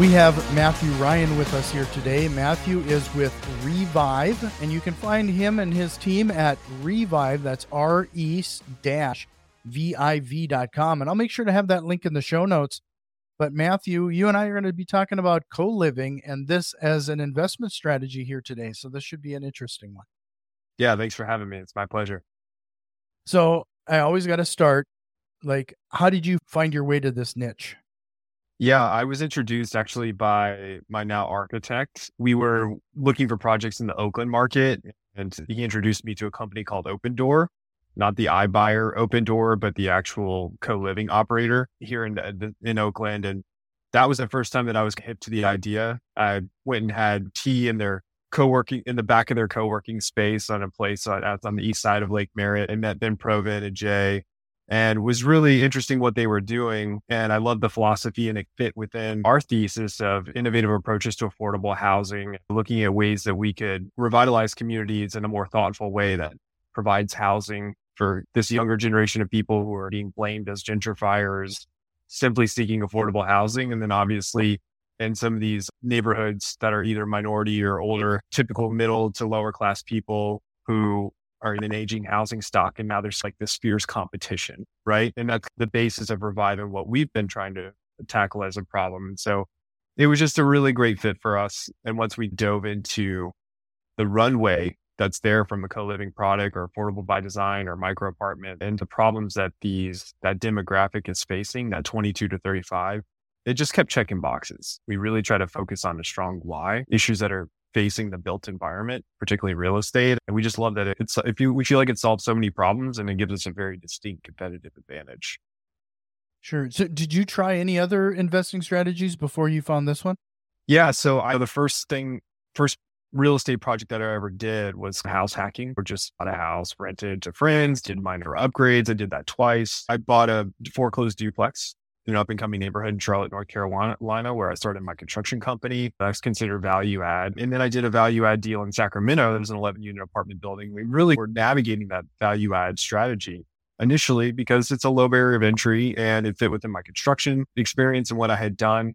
We have Matthew Ryan with us here today. Matthew is with re-viv, and you can find him and his team at re-viv. That's r e v i v dot com, And I'll make sure to have that link in the show notes. But Matthew, you and I are going to be talking about co-living and this as an investment strategy here today. So this should be an interesting one. Yeah, thanks for having me. It's my pleasure. So I always got to start like how did you find your way to this niche? Yeah, I was introduced actually by my now architect. We were looking for projects in the Oakland market, and he introduced me to a company called Opendoor, not the iBuyer Opendoor, but the actual co-living operator here in in Oakland. And that was the first time that I was hip to the idea. I went and had tea in their co-working in the back of their co-working space on a place on, on the east side of Lake Merritt. and met Ben Provin and Jay and was really interesting what they were doing. And I love the philosophy and it fit within our thesis of innovative approaches to affordable housing, looking at ways that we could revitalize communities in a more thoughtful way that provides housing for this younger generation of people who are being blamed as gentrifiers, simply seeking affordable housing. And then obviously in some of these neighborhoods that are either minority or older, typical middle to lower class people who are in an aging housing stock. And now there's like this fierce competition, right? And that's the basis of reviving what we've been trying to uh, tackle as a problem. And so it was just a really great fit for us. And once we dove into the runway that's there from a co-living product or affordable by design or micro apartment and the problems that these that demographic is facing, that 22 to 35, it just kept checking boxes. We really try to focus on a strong why issues that are facing the built environment, particularly real estate. And we just love that it's, if you, we feel like it solves so many problems and it gives us a very distinct competitive advantage. Sure. So did you try any other investing strategies before you found this one? Yeah. So I, the first thing, first real estate project that I ever did was house hacking or just bought a house, rented to friends, did minor upgrades. I did that twice. I bought a foreclosed duplex an up and coming neighborhood in Charlotte, North Carolina, where I started my construction company. That's considered value add. And then I did a value add deal in Sacramento. That was an 11 unit apartment building. We really were navigating that value add strategy initially because it's a low barrier of entry and it fit within my construction experience and what I had done.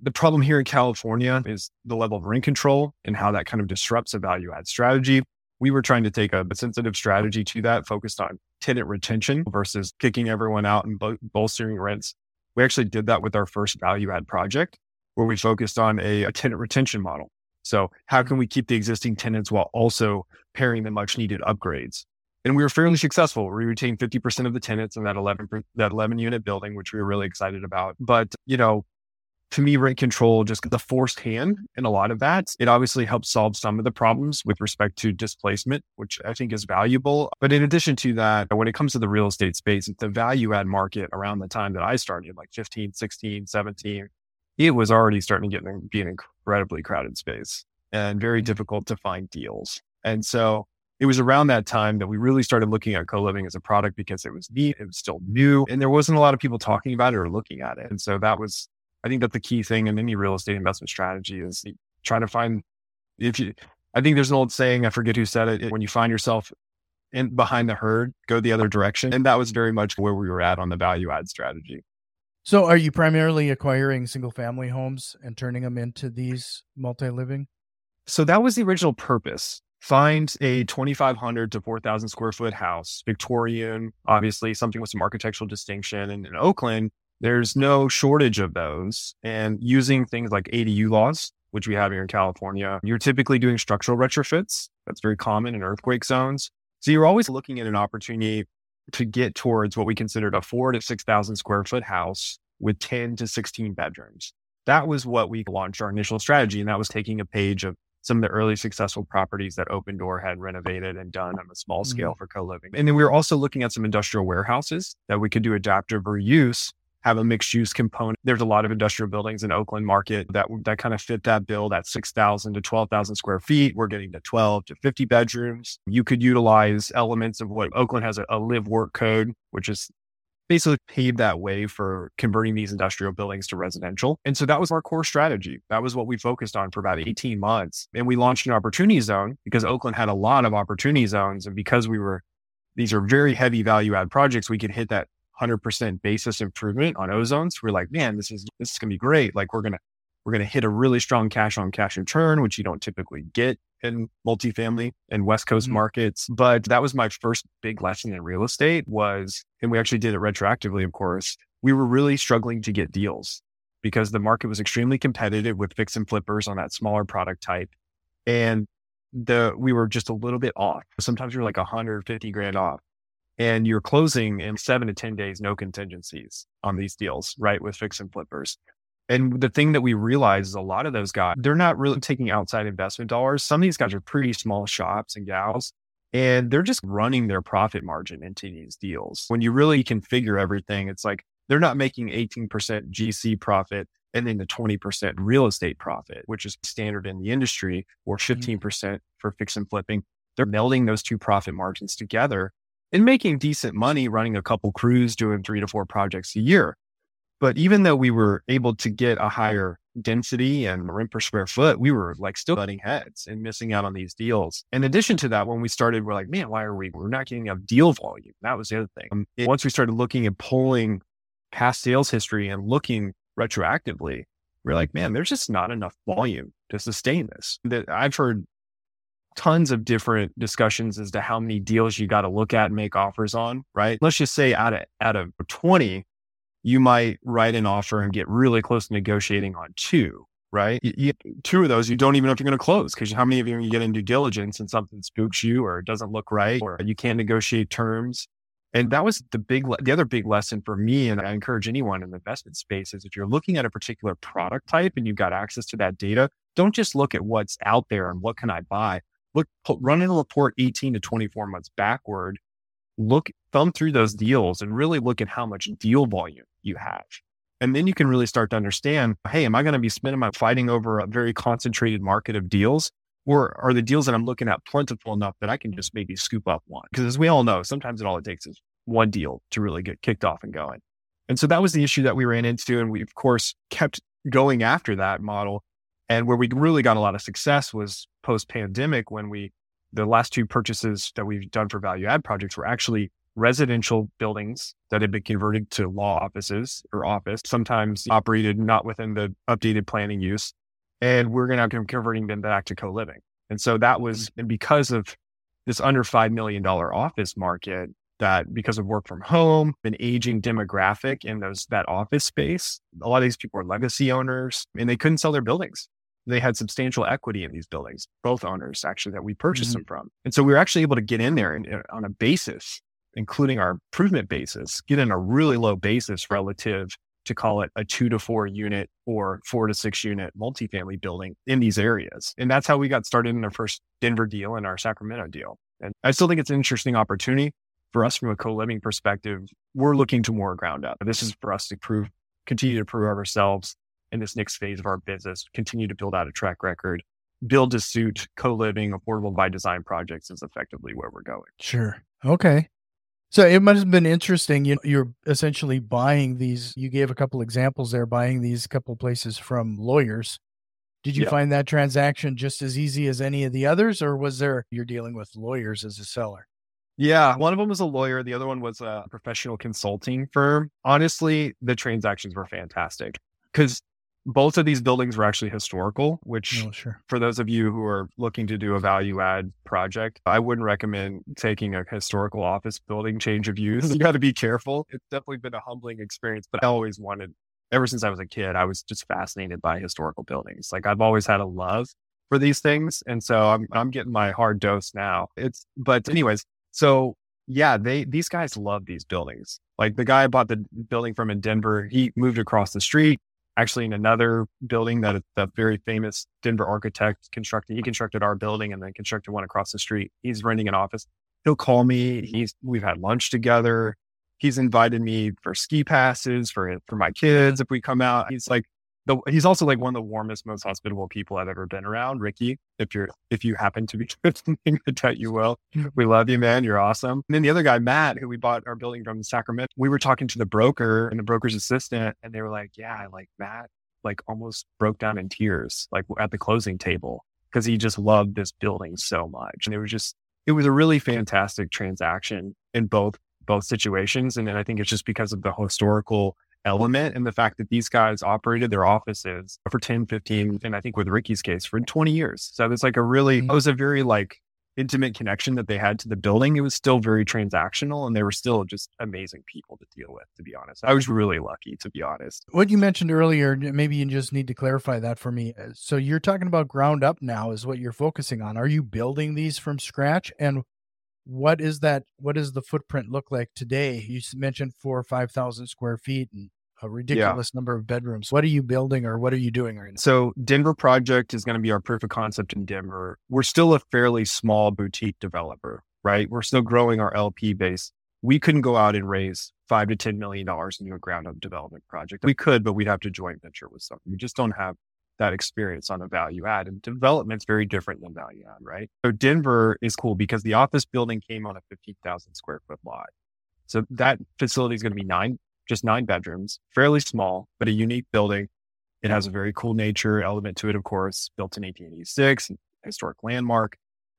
The problem here in California is the level of rent control and how that kind of disrupts a value add strategy. We were trying to take a, sensitive strategy to that, focused on tenant retention versus kicking everyone out and bolstering rents we actually did that with our first value add project where we focused on a, a tenant retention model. So how can we keep the existing tenants while also pairing the much needed upgrades? And we were fairly successful. We retained 50% of the tenants in that 11, that 11 unit building, which we were really excited about. But, you know, to me, rent control, just the forced hand in a lot of that, it obviously helps solve some of the problems with respect to displacement, which I think is valuable. But in addition to that, when it comes to the real estate space, the value add market around the time that I started, like 15, 16, 17, it was already starting to get be an incredibly crowded space and very mm-hmm. difficult to find deals. And so it was around that time that we really started looking at co-living as a product because it was neat, it was still new, and there wasn't a lot of people talking about it or looking at it. And so that was I think that the key thing in any real estate investment strategy is trying to find if you. I think there's an old saying I forget who said it. When you find yourself in behind the herd, go the other direction, and that was very much where we were at on the value add strategy. So, are you primarily acquiring single family homes and turning them into these multi living? So that was the original purpose. Find a 2,500 to 4,000 square foot house, Victorian, obviously something with some architectural distinction. And in Oakland, there's no shortage of those. And using things like ADU laws, which we have here in California, you're typically doing structural retrofits. That's very common in earthquake zones. So you're always looking at an opportunity to get towards what we considered a four to 6,000 square foot house with 10 to 16 bedrooms. That was what we launched our initial strategy. And that was taking a page of some of the early successful properties that Opendoor had renovated and done on a small scale mm-hmm. for co living. And then we were also looking at some industrial warehouses that we could do adaptive reuse have a mixed use component. There's a lot of industrial buildings in Oakland market that that kind of fit that bill, that 6,000 to 12,000 square feet. We're getting to 12 to 50 bedrooms. You could utilize elements of what Oakland has a, a live work code, which is basically paved that way for converting these industrial buildings to residential. And so that was our core strategy. That was what we focused on for about 18 months. And we launched an opportunity zone because Oakland had a lot of opportunity zones. And because we were, these are very heavy value add projects, we could hit that 100% basis improvement on ozones. We're like, man, this is, this is going to be great. Like we're going to, we're going to hit a really strong cash on cash return, which you don't typically get in multifamily and West Coast mm-hmm. markets. But that was my first big lesson in real estate was, and we actually did it retroactively, of course. We were really struggling to get deals because the market was extremely competitive with fix and flippers on that smaller product type. And the, we were just a little bit off. Sometimes we are like 150 grand off and you're closing in seven to 10 days, no contingencies on these deals, right? With fix and flippers. And the thing that we realize is a lot of those guys, they're not really taking outside investment dollars. Some of these guys are pretty small shops and gals, and they're just running their profit margin into these deals. When you really configure everything, it's like they're not making 18% GC profit and then the 20% real estate profit, which is standard in the industry, or 15% mm-hmm. for fix and flipping. They're melding those two profit margins together and making decent money running a couple crews doing three to four projects a year. But even though we were able to get a higher density and rent per square foot, we were like still butting heads and missing out on these deals. In addition to that, when we started, we're like, man, why are we, we're not getting enough deal volume. That was the other thing. Um, once we started looking and pulling past sales history and looking retroactively, we're like, man, there's just not enough volume to sustain this. That I've heard tons of different discussions as to how many deals you got to look at and make offers on, right? Let's just say out of out of 20, you might write an offer and get really close to negotiating on two, right? You, you, two of those, you don't even know if you're going to close because how many of you you get in due diligence and something spooks you or doesn't look right or you can't negotiate terms. And that was the big, the other big lesson for me. And I encourage anyone in the investment space is if you're looking at a particular product type and you've got access to that data, don't just look at what's out there and what can I buy. Look, run a report 18 to 24 months backward look, thumb through those deals and really look at how much deal volume you have. And then you can really start to understand, hey, am I going to be spending my fighting over a very concentrated market of deals? Or are the deals that I'm looking at plentiful enough that I can just maybe scoop up one? Because as we all know, sometimes all it takes is one deal to really get kicked off and going. And so that was the issue that we ran into. And we, of course, kept going after that model. And where we really got a lot of success was post pandemic when we the last two purchases that we've done for value add projects were actually residential buildings that had been converted to law offices or office, sometimes operated not within the updated planning use. And we're going to be converting them back to co-living. And so that was, and because of this under $5 million office market, that because of work from home, an aging demographic in those, that office space, a lot of these people are legacy owners and they couldn't sell their buildings they had substantial equity in these buildings, both owners actually that we purchased mm-hmm. them from. And so we were actually able to get in there and, uh, on a basis, including our improvement basis, get in a really low basis relative to call it a two to four unit or four to six unit multifamily building in these areas. And that's how we got started in our first Denver deal and our Sacramento deal. And I still think it's an interesting opportunity for us from a co-living perspective. We're looking to more ground up. This is for us to prove, continue to prove ourselves in this next phase of our business, continue to build out a track record, build to suit co-living affordable by design projects is effectively where we're going. Sure. Okay. So it must have been interesting. You, you're essentially buying these. You gave a couple examples there, buying these couple places from lawyers. Did you yeah. find that transaction just as easy as any of the others, or was there you're dealing with lawyers as a seller? Yeah, one of them was a lawyer. The other one was a professional consulting firm. Honestly, the transactions were fantastic because both of these buildings were actually historical, which oh, sure. for those of you who are looking to do a value add project, I wouldn't recommend taking a historical office building change of use. you got to be careful. It's definitely been a humbling experience, but I always wanted, ever since I was a kid, I was just fascinated by historical buildings. Like I've always had a love for these things. And so I'm, I'm getting my hard dose now. It's, but anyways, so yeah, they, these guys love these buildings. Like the guy I bought the building from in Denver, he moved across the street actually in another building that the very famous Denver architect constructed. He constructed our building and then constructed one across the street. He's renting an office. He'll call me. He's we've had lunch together. He's invited me for ski passes for for my kids if we come out. He's like the, he's also like one of the warmest, most hospitable people I've ever been around. Ricky, if you're if you happen to be listening, I bet you will. We love you, man. You're awesome. And then the other guy, Matt, who we bought our building from in Sacramento, we were talking to the broker and the broker's assistant, and they were like, "Yeah, like Matt, like almost broke down in tears, like at the closing table, because he just loved this building so much." And it was just, it was a really fantastic transaction in both both situations, and, and I think it's just because of the historical element and the fact that these guys operated their offices for 10, 15, and I think with Ricky's case for 20 years. So it's like a really, mm-hmm. it was a very like intimate connection that they had to the building. It was still very transactional and they were still just amazing people to deal with, to be honest. I was really lucky, to be honest. What you mentioned earlier, maybe you just need to clarify that for me. Uh, so you're talking about ground up now is what you're focusing on. Are you building these from scratch? And what is that? What does the footprint look like today? You mentioned four or 5,000 square feet and a ridiculous yeah. number of bedrooms. What are you building or what are you doing right now? So, Denver project is going to be our proof of concept in Denver. We're still a fairly small boutique developer, right? We're still growing our LP base. We couldn't go out and raise five to $10 million into a ground up development project. We could, but we'd have to joint venture with something. We just don't have that experience on a value add. And development's very different than value add, right? So Denver is cool because the office building came on a 15,000 square foot lot. So that facility is going to be nine just nine bedrooms, fairly small, but a unique building. It has a very cool nature element to it, of course, built in 1886, historic landmark.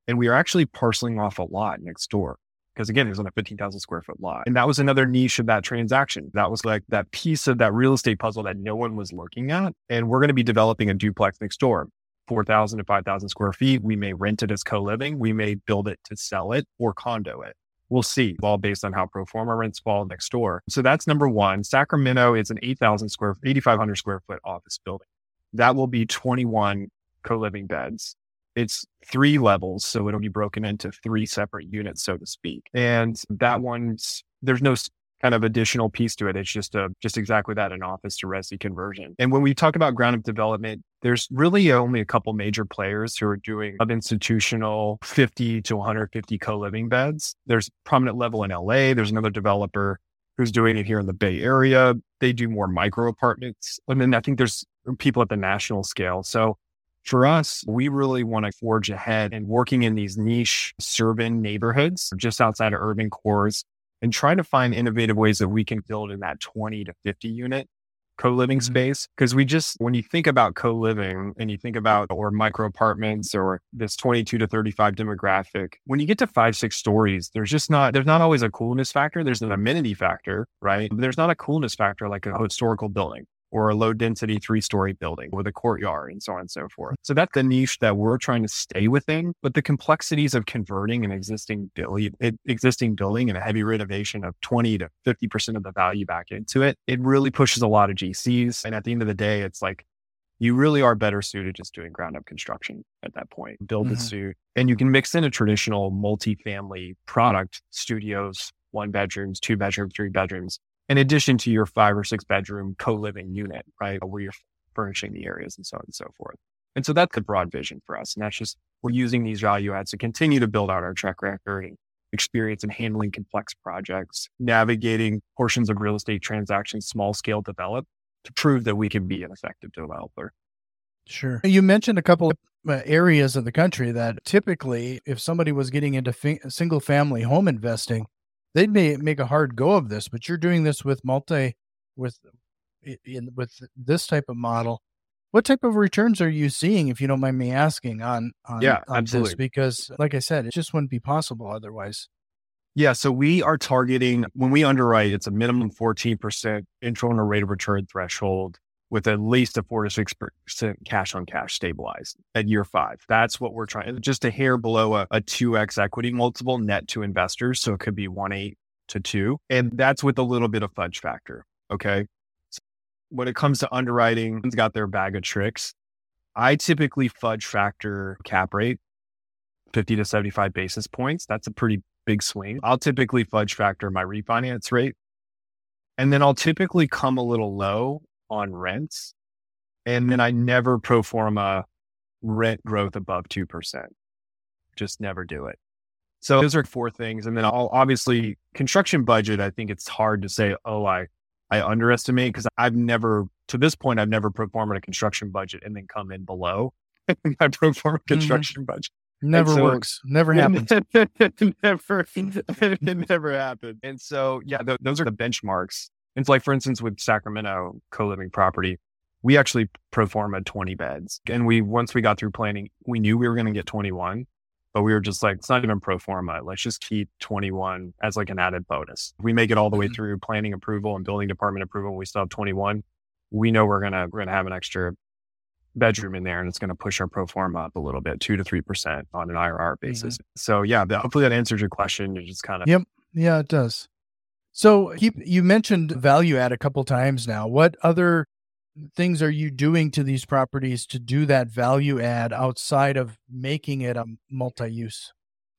And we are actually parceling off a lot next door because again, it was on a 15,000 square foot lot. And that was another niche of that transaction. That was like that piece of that real estate puzzle that no one was looking at. And we're going to be developing a duplex next door, 4,000 to 5,000 square feet. We may rent it as co living. We may build it to sell it or condo it. We'll see, all based on how pro forma rents fall next door. So that's number one. Sacramento is an 8,000 square, 8,500 square foot office building. That will be 21 co living beds. It's three levels. So it'll be broken into three separate units, so to speak. And that one's, there's no kind of additional piece to it. It's just a just exactly that an office to resi conversion. And when we talk about ground up development, there's really only a couple major players who are doing of institutional 50 to 150 co-living beds. There's prominent level in LA. There's another developer who's doing it here in the Bay Area. They do more micro apartments. And then I think there's people at the national scale. So for us, we really want to forge ahead and working in these niche suburban neighborhoods just outside of urban cores and try to find innovative ways that we can build in that 20 to 50 unit co-living mm-hmm. space. Because we just when you think about co-living and you think about or micro apartments or this 22 to 35 demographic when you get to five six stories there's just not there's not always a coolness factor there's an amenity factor right? There's not a coolness factor like a historical building or a low density three story building with a courtyard and so on and so forth. So that's the niche that we're trying to stay within. But the complexities of converting an existing building, existing building and a heavy renovation of 20 to 50% of the value back into it, it really pushes a lot of GCs. And at the end of the day, it's like, you really are better suited just doing ground up construction at that point. Build mm-hmm. the suit and you can mix in a traditional multi-family product, studios, one bedrooms, two bedrooms, three bedrooms, in addition to your five or six bedroom co-living unit, right? Where you're furnishing the areas and so on and so forth. And so that's the broad vision for us. And that's just, we're using these value adds to continue to build out our track record and experience in handling complex projects, navigating portions of real estate transactions, small scale develop to prove that we can be an effective developer. Sure. You mentioned a couple of uh, areas of the country that typically, if somebody was getting into fi- single family home investing, they may make a hard go of this, but you're doing this with multi with in with this type of model. What type of returns are you seeing, if you don't mind me asking, on on, yeah, on absolutely. this? Because, like I said, it just wouldn't be possible otherwise. Yeah, so we are targeting when we underwrite, it's a minimum 14% internal rate of return threshold with at least a four to six percent cash on cash stabilized at year five. That's what we're trying. Just a hair below a, a two x equity multiple net to investors, so it could be one eight to two, and that's with a little bit of fudge factor. Okay, so when it comes to underwriting, it's got their bag of tricks. I typically fudge factor cap rate 50 to 75 basis points. That's a pretty big swing. I'll typically fudge factor my refinance rate. And then I'll typically come a little low on rents. And then I never pro forma rent growth above 2%. Just never do it. So those are four things. And then I'll obviously construction budget, I think it's hard to say, oh, I, I underestimate because I've never, to this point, I've never performed a construction budget and then come in below my pro forma mm-hmm. construction mm-hmm. budget. Never so, works. Never happens. never, it never happened. And so, yeah, th- those are the benchmarks. It's like, for instance, with Sacramento co-living property, we actually pro forma 20 beds. And we, once we got through planning, we knew we were going to get 21, but we were just like, it's not even pro forma. Let's just keep 21 as like an added bonus. If we make it all the way mm-hmm. through planning approval and building department approval. We still have 21. We know we're going to, we're going to have an extra bedroom in there and it's going to push our pro forma up a little bit, two to 3% on an IRR basis. Mm-hmm. So yeah, hopefully that answers your question. You're just kind of. Yep. Yeah, it does. So keep, you mentioned value add a couple times now. What other things are you doing to these properties to do that value add outside of making it a multi-use?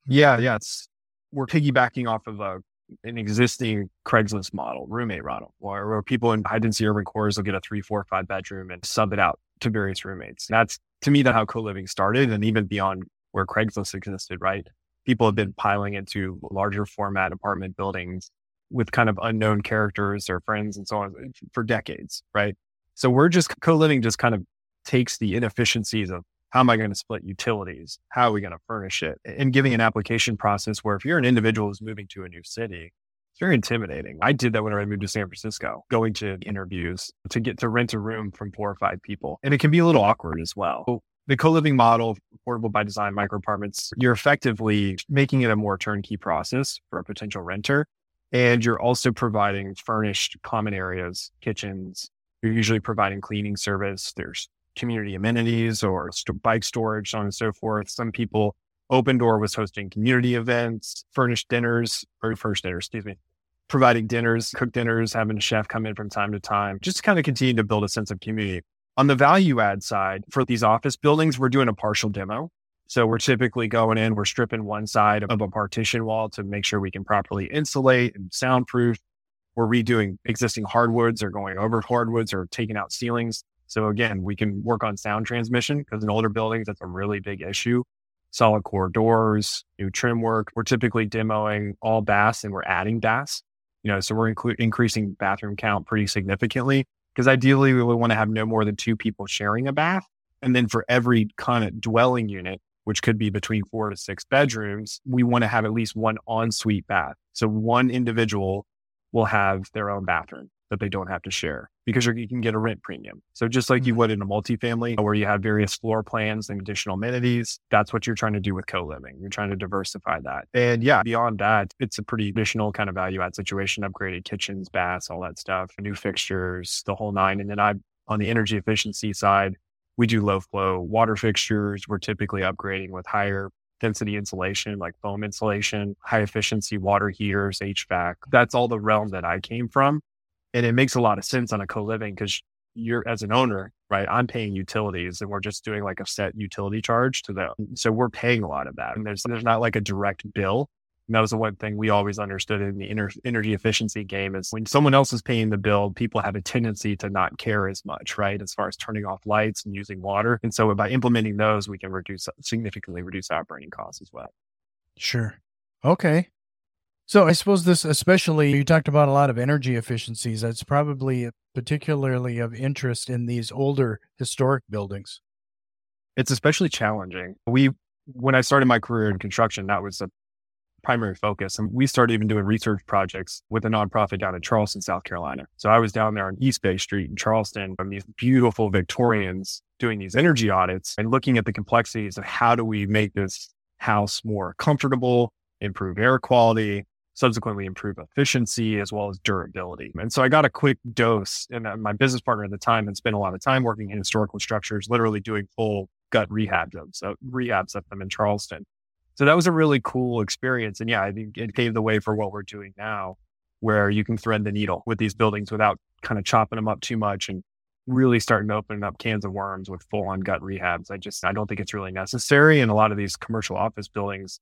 Yeah, yeah. It's, we're piggybacking off of a an existing Craigslist model, roommate model, where, where people in high density urban cores will get a three, four, five bedroom and sub it out to various roommates. That's to me, that's how co-living started and even beyond where Craigslist existed, right? People have been piling into larger format apartment buildings with kind of unknown characters or friends and so on eh, for decades, right? So we're just co-living just kind of takes the inefficiencies of how am I going to split utilities? How are we going to furnish it? And giving an application process where if you're an individual who's moving to a new city, it's very intimidating. I did that when I moved to San Francisco, going to interviews to get to rent a room from four or five people. And it can be a little awkward as well. The co-living model, affordable by design micro apartments, you're effectively making it a more turnkey process for a potential renter. And you're also providing furnished common areas, kitchens. You're usually providing cleaning service. There's community amenities or st- bike storage, so on and so forth. Some people Open Door was hosting community events, furnished dinners, or first dinners, excuse me, providing dinners, cook dinners, having a chef come in from time to time, just to kind of continue to build a sense of community. On the value add side, for these office buildings, we're doing a partial demo. So we're typically going in, we're stripping one side of a partition wall to make sure we can properly insulate and soundproof. We're redoing existing hardwoods or going over hardwoods or taking out ceilings. So again, we can work on sound transmission because in older buildings, that's a really big issue solid core doors, new trim work. We're typically demoing all baths and we're adding baths. You know, so we're inclu- increasing bathroom count pretty significantly because ideally we would want to have no more than two people sharing a bath. And then for every kind of dwelling unit, which could be between four to six bedrooms, we want to have at least one ensuite bath. So one individual will have their own bathroom that they don't have to share because you can get a rent premium. So just like you mm-hmm. would in a multifamily where you have various floor plans and additional amenities, that's what you're trying to do with co-living. You're trying to diversify that. And yeah, beyond that, it's a pretty traditional kind of value add situation, upgraded kitchens, baths, all that stuff, new fixtures, the whole nine. And then I, on the energy efficiency side, we do low flow water fixtures. We're typically upgrading with higher density insulation, like foam insulation, high efficiency water heaters, HVAC. That's all the realm that I came from. And it makes a lot of sense on a co-living because you're as an owner, right? I'm paying utilities and we're just doing like a set utility charge to them. So we're paying a lot of that. And there's there's not like a direct bill. And that was the one thing we always understood in the inter- energy efficiency game is when someone else is paying the bill, people have a tendency to not care as much, right? As far as turning off lights and using water. And so by implementing those, we can reduce significantly reduce operating costs as well. Sure. Okay. So I suppose this, especially you talked about a lot of energy efficiencies. That's probably particularly of interest in these older historic buildings. It's especially challenging. We, when I started my career in construction, that was a primary focus. And we started even doing research projects with a nonprofit down in Charleston, South Carolina. So I was down there on East Bay Street in Charleston and these beautiful Victorians doing these energy audits and looking at the complexities of how do we make this house more comfortable, improve air quality, subsequently improve efficiency as well as durability. And so I got a quick dose. And my business partner at the time had spent a lot of time working in historical structures, literally doing full gut rehabs of, so rehabs of them in Charleston. So that was a really cool experience. And yeah, I think it paved the way for what we're doing now, where you can thread the needle with these buildings without kind of chopping them up too much and really starting to open up cans of worms with full on gut rehabs. I just, I don't think it's really necessary. And a lot of these commercial office buildings,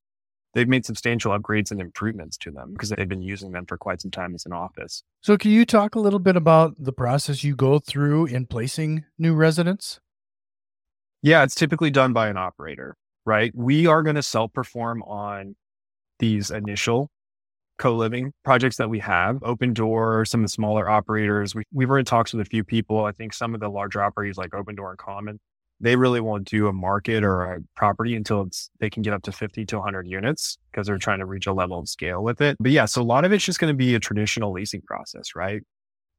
they've made substantial upgrades and improvements to them because they've been using them for quite some time as an office. So, can you talk a little bit about the process you go through in placing new residents? Yeah, it's typically done by an operator, right? We are going to self perform on these initial co-living projects that we have Open Door, some of the smaller operators. We, we've already talked with a few people. I think some of the larger operators like Open Door and common they really won't do a market or a property until they can get up to 50 to 100 units because they're trying to reach a level of scale with it. But yeah so a lot of it's just going to be a traditional leasing process right?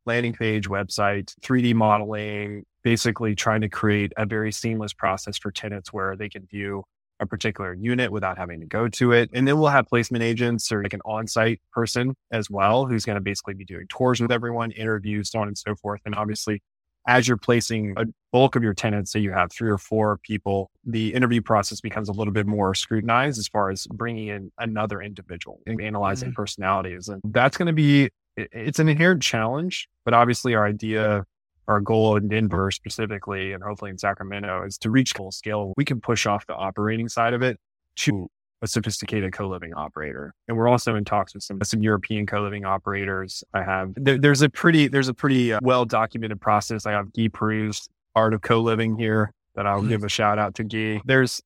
Landing page website 3d modeling basically trying to create a very seamless process for tenants where they can view a particular unit without having to go to it. And then we'll have placement agents or like an on site person as well, who's going to basically be doing tours with everyone, interviews, so on and so forth. And obviously, as you're placing a bulk of your tenants, say you have three or four people, the interview process becomes a little bit more scrutinized as far as bringing in another individual and analyzing mm-hmm. personalities. And that's going to be, it's an inherent challenge, but obviously our idea our goal in Denver specifically, and hopefully in Sacramento, is to reach full scale. We can push off the operating side of it to a sophisticated co-living operator. And we're also in talks with some some European co-living operators. I have there, there's a pretty there's a pretty uh, well documented process. I have Guy Perdrix, Art of Co-living here that I'll give a shout out to Guy. There's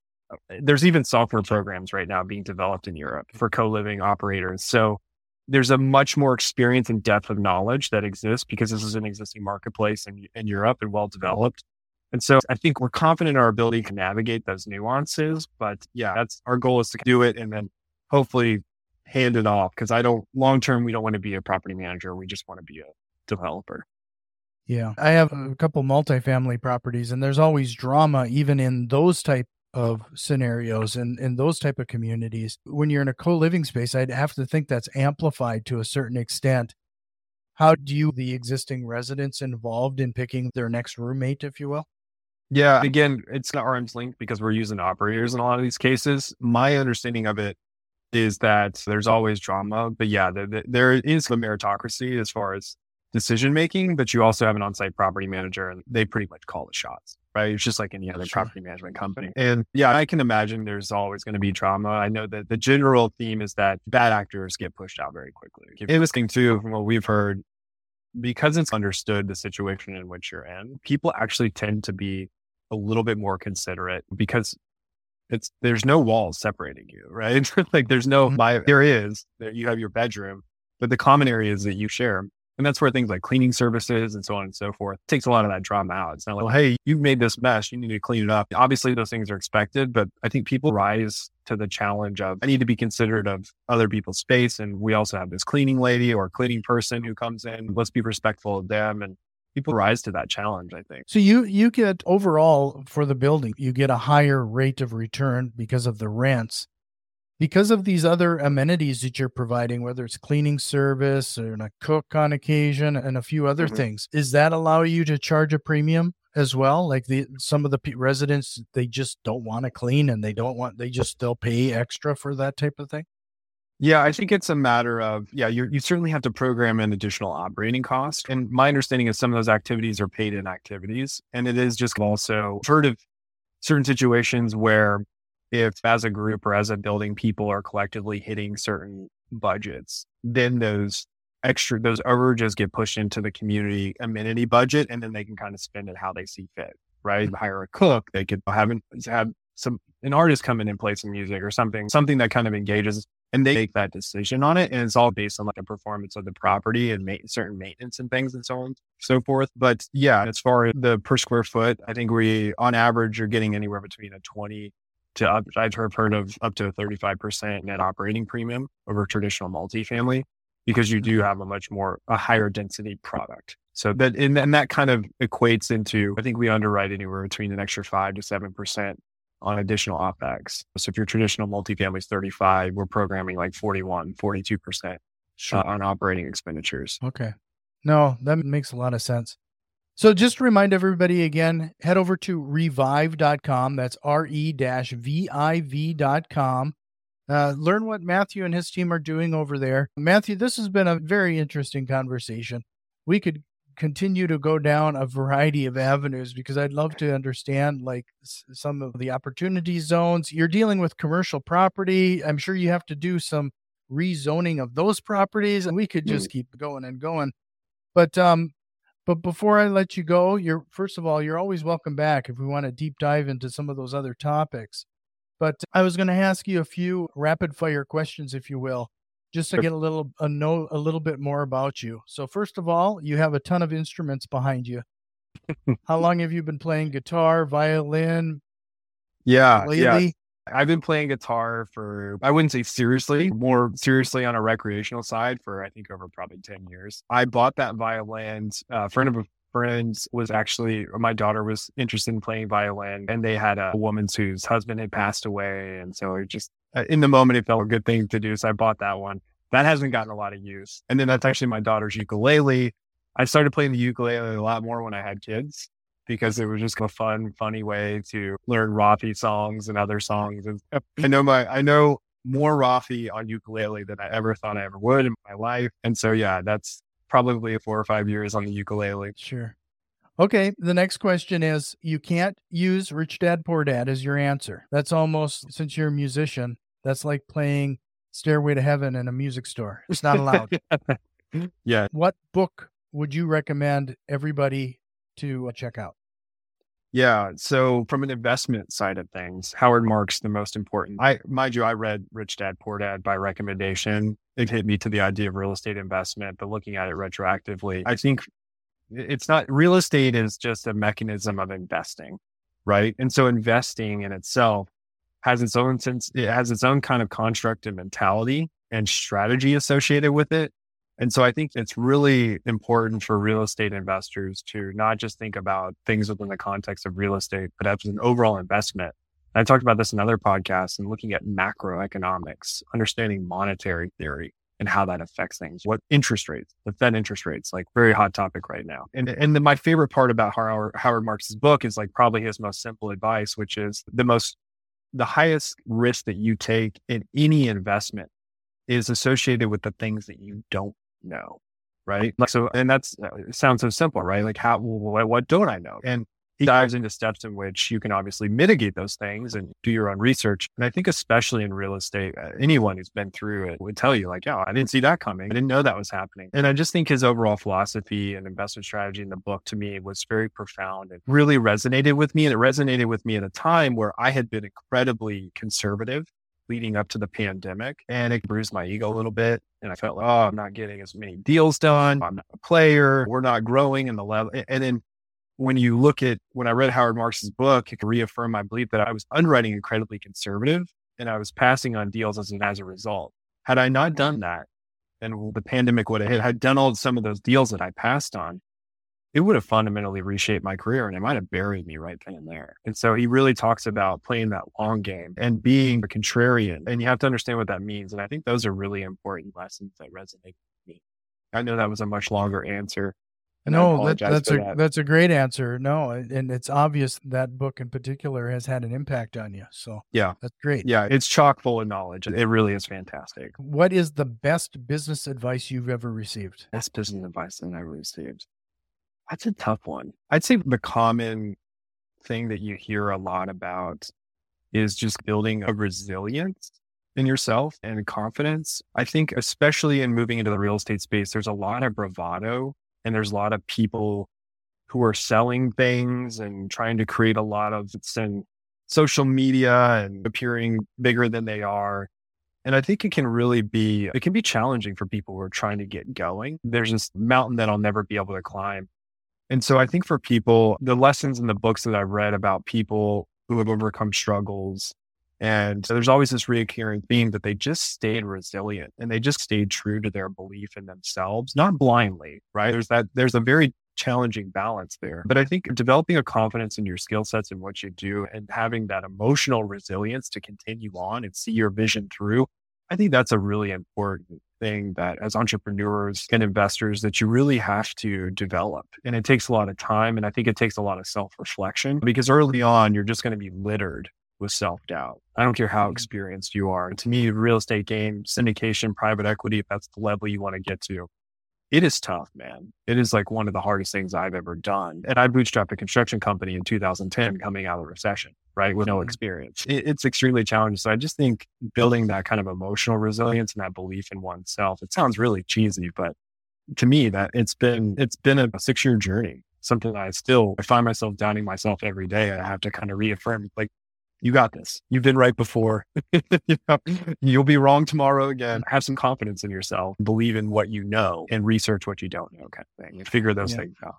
there's even software programs right now being developed in Europe for co-living operators. So there's a much more experience and depth of knowledge that exists because this is an existing marketplace in, in Europe and well developed. And so I think we're confident in our ability to navigate those nuances. But yeah, that's our goal is to do it and then hopefully hand it off because I don't long term, we don't want to be a property manager. We just want to be a developer. Yeah. I have a couple multifamily properties and there's always drama even in those type of scenarios and in those type of communities when you're in a co-living space i'd have to think that's amplified to a certain extent. How do you the existing residents involved in picking their next roommate if you will? Yeah again it's not arm's length because we're using operators in a lot of these cases. My understanding of it is that there's always drama but yeah there, there is a meritocracy as far as decision making but you also have an on-site property manager and they pretty much call the shots right? It's just like any other sure. property management company. And yeah, I can imagine there's always going to be trauma. I know that the general theme is that bad actors get pushed out very quickly. Interesting too, from what we've heard, because it's understood the situation in which you're in, people actually tend to be a little bit more considerate because it's there's no walls separating you, right? like there's no mm-hmm. there is there you have your bedroom, but the common areas that you share and that's where things like cleaning services and so on and so forth takes a lot of that drama out. It's not like, well, hey, you made this mess. You need to clean it up. Obviously, those things are expected, but I think people rise to the challenge of I need to be considerate of other people's space. And we also have this cleaning lady or cleaning person who comes in. Let's be respectful of them. And people rise to that challenge, I think. So you you get overall for the building, you get a higher rate of return because of the rents because of these other amenities that you're providing, whether it's cleaning service or a cook on occasion and a few other mm-hmm. things, is that allow you to charge a premium as well? Like the some of the p- residents, they just don't want to clean and they don't want they just still pay extra for that type of thing. Yeah, I think it's a matter of yeah, you you certainly have to program an additional operating cost, and my understanding is some of those activities are paid in activities, and it is just also heard of certain situations where if as a group or as a building people are collectively hitting certain budgets, then those extra those overages get pushed into the community amenity budget and then they can kind of spend it how they see fit. Right. Mm-hmm. Hire a cook, they could have have some an artist come in and play some music or something, something that kind of engages and they make that decision on it. And it's all based on like a performance of the property and ma- certain maintenance and things and so on, so forth. But yeah, as far as the per square foot, I think we, on average, are getting anywhere between a 20 to up, I've heard of up to a 35% net operating premium over traditional multifamily because you do have a much more, a higher density product. So that, and, and that kind of equates into, I think we underwrite anywhere between an extra five to 7% on additional OPEX. So if your traditional multifamily is 35, we're programming like 41, 42% sure. uh, on operating expenditures. Okay. No, that makes a lot of sense. So just to remind everybody again, head over to re-viv.com. That's R E V I V.com. Uh, learn what Matthew and his team are doing over there. Matthew, this has been a very interesting conversation. We could continue to go down a variety of avenues because I'd love to understand like some of the opportunity zones. You're dealing with commercial property. I'm sure you have to do some rezoning of those properties and we could just mm. keep going and going. But um but before I let you go, you're first of all, you're always welcome back if we want to deep dive into some of those other topics. But I was going to ask you a few rapid fire questions, if you will, just to get a little a know a little bit more about you. So first of all, you have a ton of instruments behind you. How long have you been playing guitar, violin? Yeah, lately? I've been playing guitar for, I wouldn't say seriously, more seriously on a recreational side for, I think, over probably 10 years. I bought that violin. Uh, a friend of a friend was actually, my daughter was interested in playing violin, and they had a woman whose husband had passed away. And so it just, uh, in the moment, it felt a good thing to do. So I bought that one. That hasn't gotten a lot of use. And then that's actually my daughter's ukulele. I started playing the ukulele a lot more when I had kids because it was just a fun, funny way to learn Raffi songs and other songs. And I know my, I know more Raffi on ukulele than I ever thought I ever would in my life. And so, yeah, that's probably four or five years on the ukulele. Sure. Okay. The next question is you can't use Rich Dad Poor Dad as your answer. That's almost, since you're a musician, that's like playing Stairway to Heaven in a music store. It's not allowed. yeah. What book would you recommend everybody to uh, check out? Yeah. So from an investment side of things, Howard Marks the most important. I mind you, I read Rich Dad Poor Dad by recommendation. It hit me to the idea of real estate investment, but looking at it retroactively, I think it's not real estate is just a mechanism of investing, right? And so investing in itself has its own sense, it has its own kind of construct and mentality and strategy associated with it. And so I think it's really important for real estate investors to not just think about things within the context of real estate, but as an overall investment. And I talked about this in other podcasts and looking at macroeconomics, understanding monetary theory and how that affects things. What interest rates, the Fed interest rates, like very hot topic right now. And and my favorite part about Howard, Howard Marks's book is like probably his most simple advice, which is the most the highest risk that you take in any investment is associated with the things that you don't know, right? Like so, and that's uh, sounds so simple, right? Like how what, what don't I know? And he dives into steps in which you can obviously mitigate those things and do your own research. And I think especially in real estate, uh, anyone who's been through it would tell you like, "Yeah, I didn't see that coming. I didn't know that was happening." And I just think his overall philosophy and investment strategy in the book to me was very profound and really resonated with me. And it resonated with me at a time where I had been incredibly conservative leading up to the pandemic and it bruised my ego a little bit. And I felt like, oh, I'm not getting as many deals done. I'm not a player. We're not growing in the level. And then when you look at when I read Howard Marks's book, it reaffirmed my belief that I was underwriting incredibly conservative and I was passing on deals as, as a result. Had I not done that, then the pandemic would have hit, had done all some of those deals that I passed on, it would have fundamentally reshaped my career and it might have buried me right then and there. And so he really talks about playing that long game and being a contrarian. And you have to understand what that means. And I think those are really important lessons that resonate with me. I know that was a much longer answer. No, that, that's a that. that's a great answer. No, and it's obvious that book in particular has had an impact on you. So yeah, that's great. Yeah, it's chock full of knowledge. It really is fantastic. What is the best business advice you've ever received? Best business advice that I ever received. That's a tough one. I'd say the common thing that you hear a lot about is just building a resilience in yourself and confidence. I think, especially in moving into the real estate space, there's a lot of bravado and there's a lot of people who are selling things and trying to create a lot of in social media and appearing bigger than they are. And I think it can really be, it can be challenging for people who are trying to get going. There's this mountain that I'll never be able to climb. And so I think for people, the lessons in the books that I've read about people who have overcome struggles, and there's always this recurring theme that they just stayed resilient and they just stayed true to their belief in themselves, not blindly, right? There's that, there's a very challenging balance there. But I think developing a confidence in your skill sets and what you do and having that emotional resilience to continue on and see your vision through, I think that's a really important thing that as entrepreneurs and investors that you really have to develop. And it takes a lot of time. And I think it takes a lot of self reflection because early on, you're just going to be littered with self doubt. I don't care how mm-hmm. experienced you are. To me, real estate game, syndication, private equity, if that's the level you want to get to, it is tough, man. It is like one of the hardest things I've ever done. And I bootstrapped a construction company in 2010 coming out of the recession, right? With no mm-hmm. experience. It, it's extremely challenging. So I just think building that kind of emotional resilience and that belief in oneself, it sounds really cheesy, but to me that it's been, it's been a six year journey, something that I still, I find myself doubting myself every day. I have to kind of reaffirm like You got this. You've been right before. You'll be wrong tomorrow again. Have some confidence in yourself. Believe in what you know and research what you don't know, kind of thing, and figure those yeah. things out.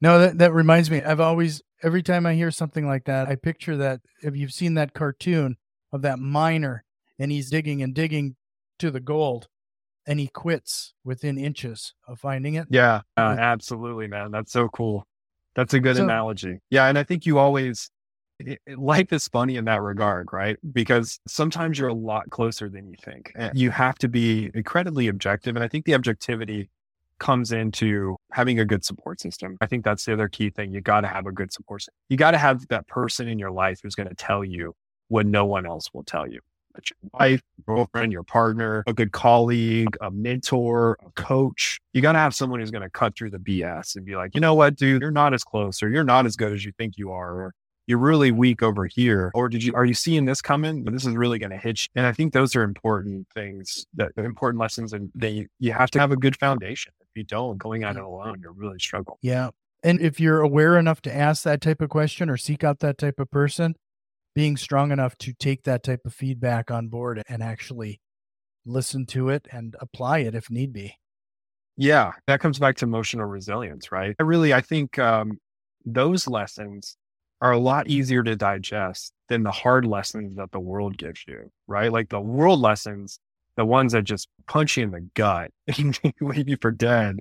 No, that, that reminds me. I've always, every time I hear something like that, I picture that. If you've seen that cartoon of that miner and he's digging and digging to the gold and he quits within inches of finding it. Yeah, uh, absolutely, man. That's so cool. That's a good so, analogy. Yeah. And I think you always, life is funny in that regard, right? Because sometimes you're a lot closer than you think. You have to be incredibly objective. And I think the objectivity comes into having a good support system. I think that's the other key thing. You got to have a good support system. You got to have that person in your life who's going to tell you what no one else will tell you. That's your wife, girlfriend, your partner, a good colleague, a mentor, a coach. You got to have someone who's going to cut through the BS and be like, you know what, dude, you're not as close or you're not as good as you think you are. Or you're really weak over here. Or did you, are you seeing this coming? But this is really going to hit you. And I think those are important things that important lessons. And they, you have to have a good foundation. If you don't, going at it alone, you're really struggle. Yeah. And if you're aware enough to ask that type of question or seek out that type of person, being strong enough to take that type of feedback on board and actually listen to it and apply it if need be. Yeah, that comes back to emotional resilience, right? I really, I think um, those lessons are a lot easier to digest than the hard lessons that the world gives you, right? Like the world lessons, the ones that just punch you in the gut and leave you for dead.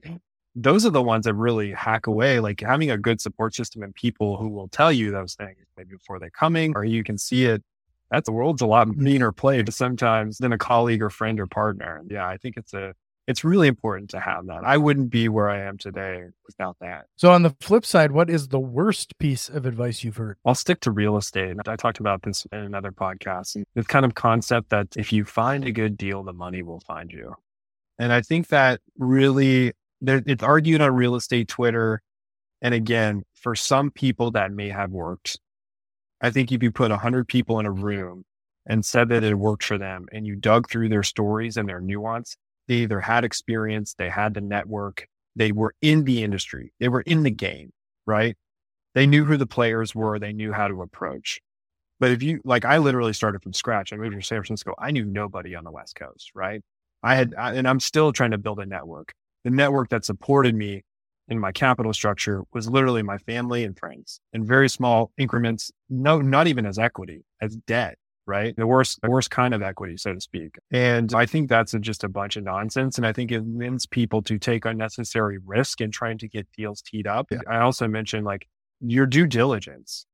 Those are the ones that really hack away. Like having a good support system and people who will tell you those things maybe before they're coming, or you can see it. That's the world's a lot meaner place sometimes than a colleague or friend or partner. Yeah, I think it's a it's really important to have that. I wouldn't be where I am today without that. So, on the flip side, what is the worst piece of advice you've heard? I'll stick to real estate. I talked about this in another podcast. And the kind of concept that if you find a good deal, the money will find you. And I think that really, it's argued on real estate Twitter. And again, for some people, that may have worked. I think if you put 100 people in a room and said that it worked for them and you dug through their stories and their nuance, they either had experience, they had the network, they were in the industry, they were in the game, right? They knew who the players were, they knew how to approach. But if you like, I literally started from scratch. I moved to San Francisco. I knew nobody on the West Coast, right? I had, I, and I'm still trying to build a network. The network that supported me in my capital structure was literally my family and friends in very small increments. No, not even as equity, as debt right? The worst, the worst kind of equity, so to speak. And I think that's just a bunch of nonsense. And I think it lends people to take unnecessary risk in trying to get deals teed up. Yeah. I also mentioned like your due diligence,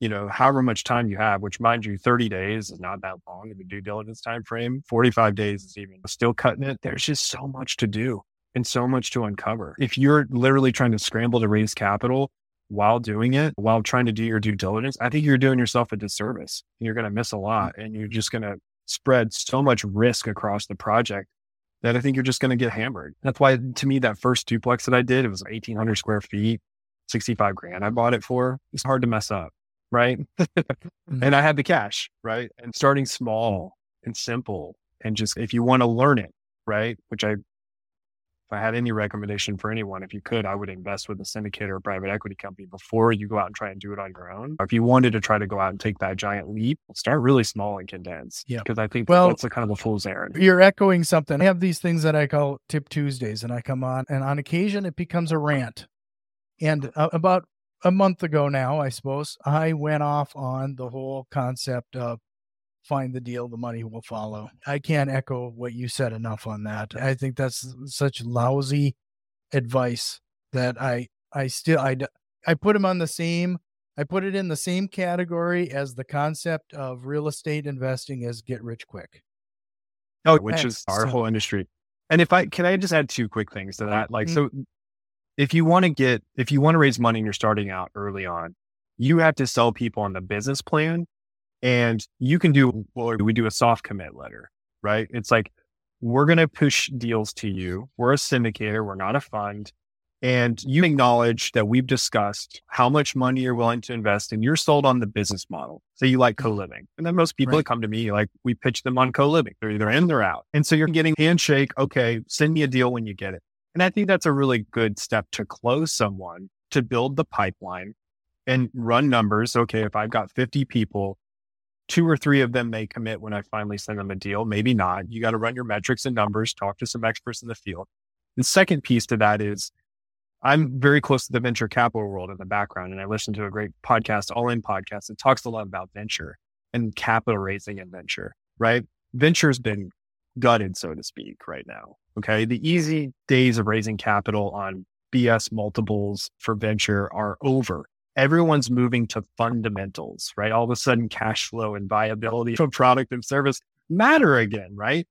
you know, however much time you have, which mind you, 30 days is not that long in the due diligence time frame. 45 days is even still cutting it. There's just so much to do and so much to uncover. If you're literally trying to scramble to raise capital, while doing it, while trying to do your due diligence, I think you're doing yourself a disservice. You're going to miss a mm. lot and you're just going to spread so much risk across the project that I think you're just going to get hammered. That's why to me, that first duplex that I did, it was 1800 square feet, 65 grand I bought it for. It's hard to mess up. Right. mm-hmm. And I had the cash. Right. And starting small and simple and just if you want to learn it, right. Which I if I had any recommendation for anyone, if you could, I would invest with a syndicate or a private equity company before you go out and try and do it on your own. If you wanted to try to go out and take that giant leap, start really small and condense. Yeah. Because I think well, that's a kind of a fool's errand. You're echoing something. I have these things that I call Tip Tuesdays, and I come on, and on occasion it becomes a rant. And uh, about a month ago now, I suppose, I went off on the whole concept of find the deal, the money will follow. I can't echo what you said enough on that. I think that's such lousy advice that I I still I I put him on the same I put it in the same category as the concept of real estate investing as get rich quick. Oh, which is our so, whole industry. And if I can I just add two quick things to that? Like mm-hmm. so if you want to get if you want to raise money and you're starting out early on, you have to sell people on the business plan and you can do, well, we do a soft commit letter, right? It's like, we're going to push deals to you. We're a syndicator. We're not a fund. And you acknowledge that we've discussed how much money you're willing to invest and you're sold on the business model. So you like mm-hmm. co-living. And then most people right. that come to me, like we pitch them on co-living. They're either in, they're out. And so you're getting handshake. Okay. Send me a deal when you get it. And I think that's a really good step to close someone to build the pipeline and run numbers. Okay. If I've got 50 people two or three of them may commit when I finally send them a deal, maybe not. You got to run your metrics and numbers, talk to some experts in the field. The second piece to that is I'm very close to the venture capital world in the background, and I listen to a great podcast, All In Podcast, that talks a lot about venture and capital raising and venture, right? Venture's been gutted, so to speak, right now. Okay. The easy days of raising capital on BS multiples for venture are over. Everyone's moving to fundamentals, right? All of a sudden, cash flow and viability of product and service matter again, right?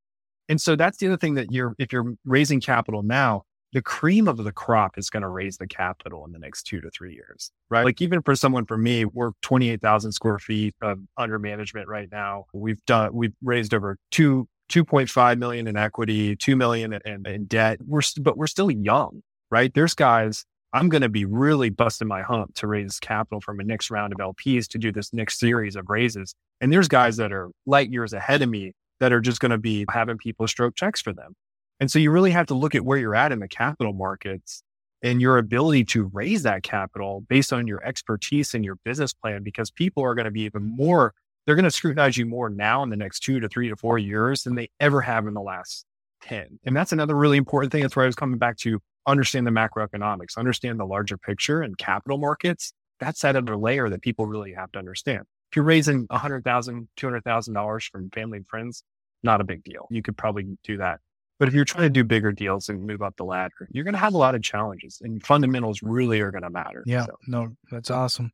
And so that's the other thing that you're, if you're raising capital now, the cream of the crop is going to raise the capital in the next two to three years, right? Like even for someone for me, we're 28,000 square feet of under management right now. We've done, we've raised over two, 2.5 million in equity, 2 million in, in debt. We're, but we're still young, right? There's guys, I'm going to be really busting my hump to raise capital from a next round of LPs to do this next series of raises. And there's guys that are light years ahead of me that are just going to be having people stroke checks for them. And so you really have to look at where you're at in the capital markets and your ability to raise that capital based on your expertise and your business plan, because people are going to be even more, they're going to scrutinize you more now in the next two to three to four years than they ever have in the last 10. And that's another really important thing. That's where I was coming back to understand the macroeconomics, understand the larger picture and capital markets. That's that other layer that people really have to understand. If you're raising $100,000, $200,000 from family and friends, not a big deal. You could probably do that. But if you're trying to do bigger deals and move up the ladder, you're going to have a lot of challenges and fundamentals really are going to matter. Yeah. So. No, that's awesome.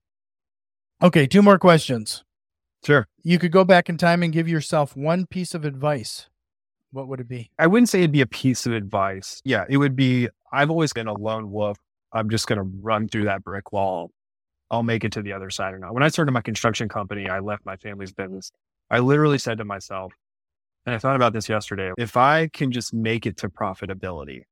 Okay. Two more questions. Sure. You could go back in time and give yourself one piece of advice. What would it be? I wouldn't say it'd be a piece of advice. Yeah. It would be I've always been a lone wolf. I'm just going to run through that brick wall. I'll make it to the other side or not. When I started my construction company, I left my family's business. I literally said to myself, and I thought about this yesterday. If I can just make it to profitability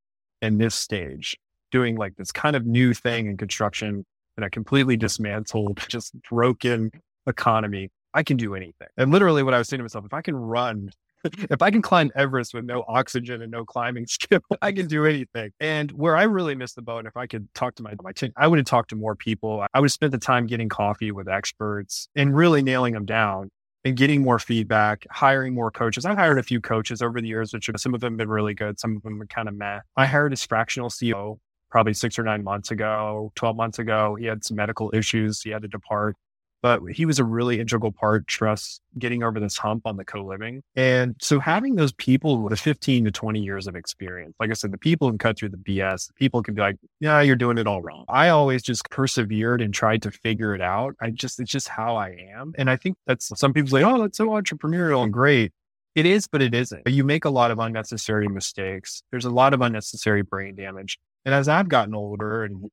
in this stage, doing like this kind of new thing in construction in a completely dismantled, just broken economy, I can do anything. And literally what I was saying to myself, if I can run, if I can climb Everest with no oxygen and no climbing skill, I can do anything. And where I really missed the boat, if I could talk to my, my team, I would have talked to more people. I would have spent the time getting coffee with experts and really nailing them down and getting more feedback, hiring more coaches. I've hired a few coaches over the years, which some of them have been really good. Some of them are kind of meh. I hired a fractional CEO probably six or nine months ago, 12 months ago. He had some medical issues. He had to depart but he was a really integral part to us getting over this hump on the co-living. And so having those people with 15 to 20 years of experience, like I said, the people can cut through the BS. People can be like, yeah, you're doing it all wrong. I always just persevered and tried to figure it out. I just, it's just how I am. And I think that's some people say, oh, that's so entrepreneurial and great. It is, but it isn't. You make a lot of unnecessary mistakes. There's a lot of unnecessary brain damage. And as I've gotten older and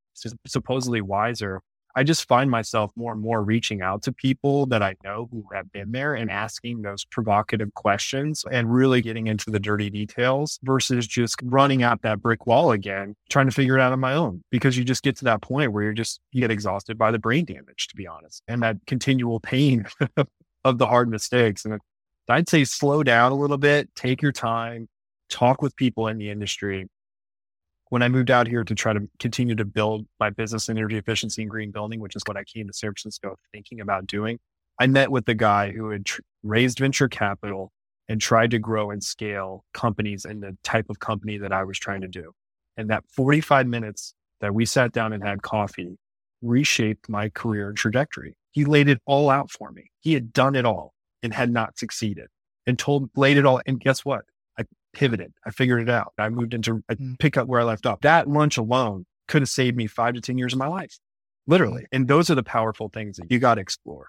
supposedly wiser, I just find myself more and more reaching out to people that I know who have been there and asking those provocative questions and really getting into the dirty details versus just running at that brick wall again, trying to figure it out on my own. Because you just get to that point where you're just, you get exhausted by the brain damage, to be honest, and that continual pain of the hard mistakes. And I'd say slow down a little bit, take your time, talk with people in the industry, when I moved out here to try to continue to build my business in energy efficiency and green building, which is what I came to San Francisco thinking about doing, I met with the guy who had tr- raised venture capital and tried to grow and scale companies in the type of company that I was trying to do. And that 45 minutes that we sat down and had coffee reshaped my career trajectory. He laid it all out for me. He had done it all and had not succeeded and told, laid it all. And guess what? Pivoted. I figured it out. I moved into, I mm. pick up where I left off. That lunch alone could have saved me five to 10 years of my life, literally. And those are the powerful things that you got to explore.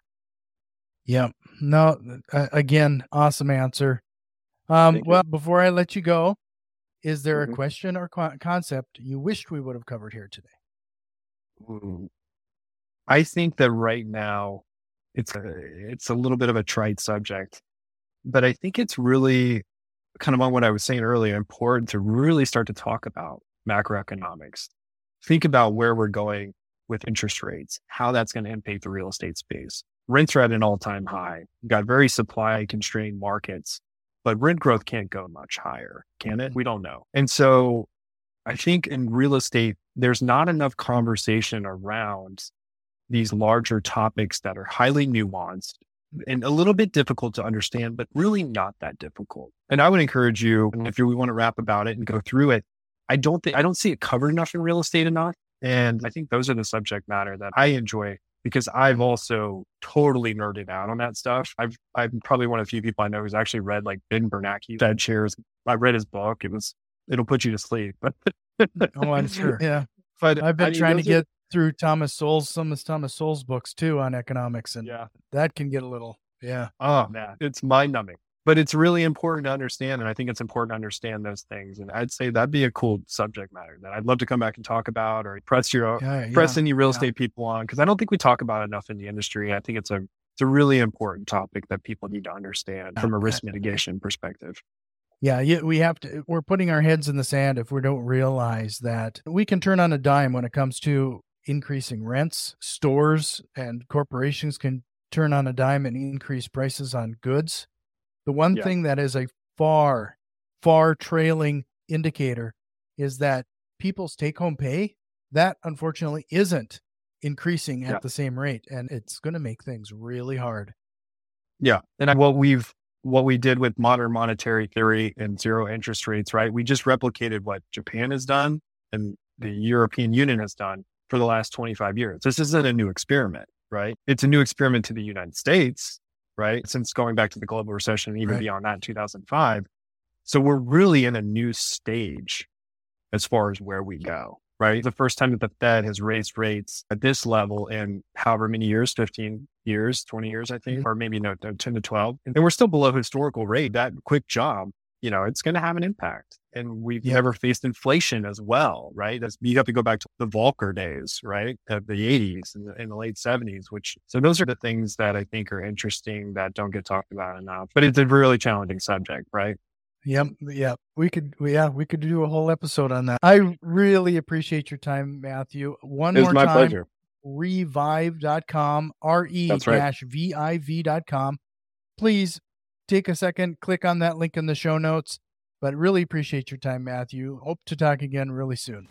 Yeah. No, uh, again, awesome answer. Um, well, before I let you go, is there mm-hmm. a question or co- concept you wished we would have covered here today? Ooh. I think that right now it's a it's a little bit of a trite subject, but I think it's really kind of on what I was saying earlier, important to really start to talk about macroeconomics. Think about where we're going with interest rates, how that's going to impact the real estate space. Rents are at an all time high. You've got very supply constrained markets, but rent growth can't go much higher, can it? We don't know. And so I think in real estate, there's not enough conversation around these larger topics that are highly nuanced and a little bit difficult to understand, but really not that difficult. And I would encourage you, mm-hmm. if you, we want to wrap about it and go through it, I don't think I don't see it covered enough in real estate enough. And I think those are the subject matter that I enjoy because I've also totally nerded out on that stuff. I've I'm probably one of the few people I know who's actually read like Ben Bernanke, Fed Chairs. I read his book. It was it'll put you to sleep. oh, I'm sure. Yeah. But I've been I trying to get through Thomas Sowell's some of Thomas Sowell's books too on economics, and yeah, that can get a little yeah. Oh man, it's mind numbing. But it's really important to understand, and I think it's important to understand those things. And I'd say that'd be a cool subject matter that I'd love to come back and talk about, or press your yeah, press yeah, any real estate people on because I don't think we talk about enough in the industry. I think it's a it's a really important topic that people need to understand from a risk mitigation perspective. Yeah, we have to. We're putting our heads in the sand if we don't realize that we can turn on a dime when it comes to increasing rents. Stores and corporations can turn on a dime and increase prices on goods. The one yeah. thing that is a far, far trailing indicator is that people's take home pay, that unfortunately isn't increasing at yeah. the same rate. And it's going to make things really hard. Yeah. And what we've what we did with modern monetary theory and zero interest rates, right? We just replicated what Japan has done and the European Union has done for the last 25 years. This isn't a new experiment, right? It's a new experiment to the United States, right? Since going back to the global recession, even right. beyond that, 2005. So we're really in a new stage as far as where we go, right? The first time that the Fed has raised rates at this level in however many years, 15 years, 20 years, I think, mm-hmm. or maybe no, 10 to 12. And we're still below historical rate. That quick job, you know, it's going to have an impact. And we've yeah. never faced inflation as well, right? That's, you have to go back to the Volcker days, right? Of the 80s and the, in the late 70s, which, so those are the things that I think are interesting that don't get talked about enough. But it's a really challenging subject, right? Yep. Yeah. We could, yeah, we could do a whole episode on that. I really appreciate your time, Matthew. One more my time. Pleasure. re-viv.com, R E V I V.com. Please take a second, click on that link in the show notes. But really appreciate your time, Matthew. Hope to talk again really soon.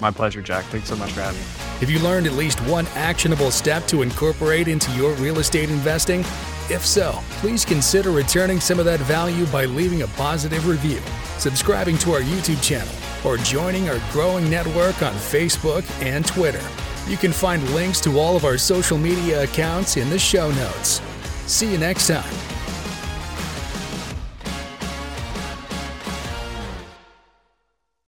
My pleasure, Jack. Thanks so much for having me. Have you learned at least one actionable step to incorporate into your real estate investing? If so, please consider returning some of that value by leaving a positive review, subscribing to our YouTube channel, or joining our growing network on Facebook and Twitter. You can find links to all of our social media accounts in the show notes. See you next time.